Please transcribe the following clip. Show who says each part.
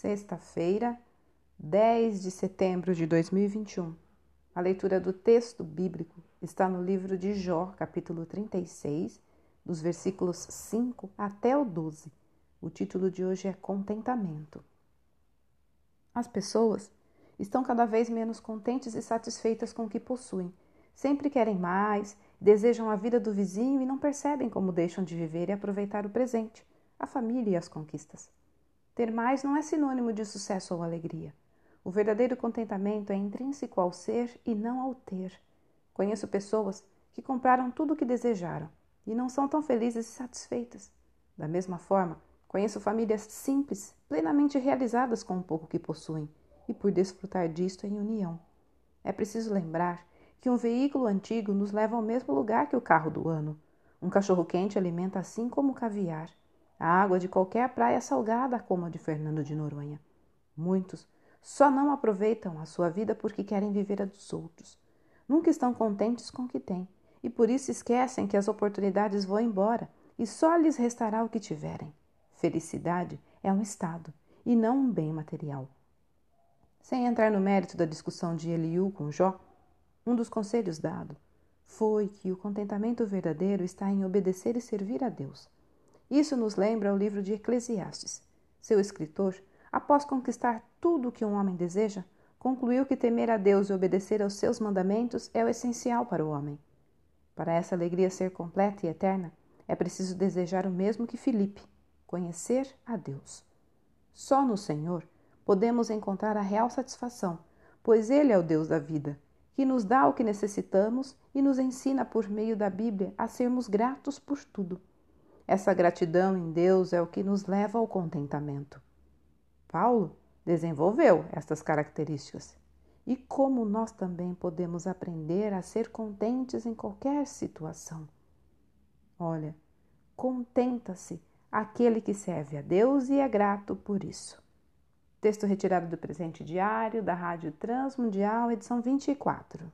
Speaker 1: Sexta-feira, 10 de setembro de 2021. A leitura do texto bíblico está no livro de Jó, capítulo 36, dos versículos 5 até o 12. O título de hoje é Contentamento. As pessoas estão cada vez menos contentes e satisfeitas com o que possuem. Sempre querem mais, desejam a vida do vizinho e não percebem como deixam de viver e aproveitar o presente, a família e as conquistas. Ter mais não é sinônimo de sucesso ou alegria. O verdadeiro contentamento é intrínseco ao ser e não ao ter. Conheço pessoas que compraram tudo o que desejaram e não são tão felizes e satisfeitas. Da mesma forma, conheço famílias simples, plenamente realizadas com o pouco que possuem e por desfrutar disto em união. É preciso lembrar que um veículo antigo nos leva ao mesmo lugar que o carro do ano. Um cachorro-quente alimenta assim como o caviar. A água de qualquer praia salgada como a de Fernando de Noronha. Muitos só não aproveitam a sua vida porque querem viver a dos outros. Nunca estão contentes com o que têm e por isso esquecem que as oportunidades vão embora e só lhes restará o que tiverem. Felicidade é um estado e não um bem material. Sem entrar no mérito da discussão de Eliú com Jó, um dos conselhos dado foi que o contentamento verdadeiro está em obedecer e servir a Deus. Isso nos lembra o livro de Eclesiastes. Seu escritor, após conquistar tudo o que um homem deseja, concluiu que temer a Deus e obedecer aos seus mandamentos é o essencial para o homem. Para essa alegria ser completa e eterna, é preciso desejar o mesmo que Filipe, conhecer a Deus. Só no Senhor podemos encontrar a real satisfação, pois Ele é o Deus da vida, que nos dá o que necessitamos e nos ensina por meio da Bíblia a sermos gratos por tudo. Essa gratidão em Deus é o que nos leva ao contentamento. Paulo desenvolveu estas características. E como nós também podemos aprender a ser contentes em qualquer situação? Olha, contenta-se aquele que serve a Deus e é grato por isso. Texto retirado do presente diário da Rádio Transmundial, edição 24.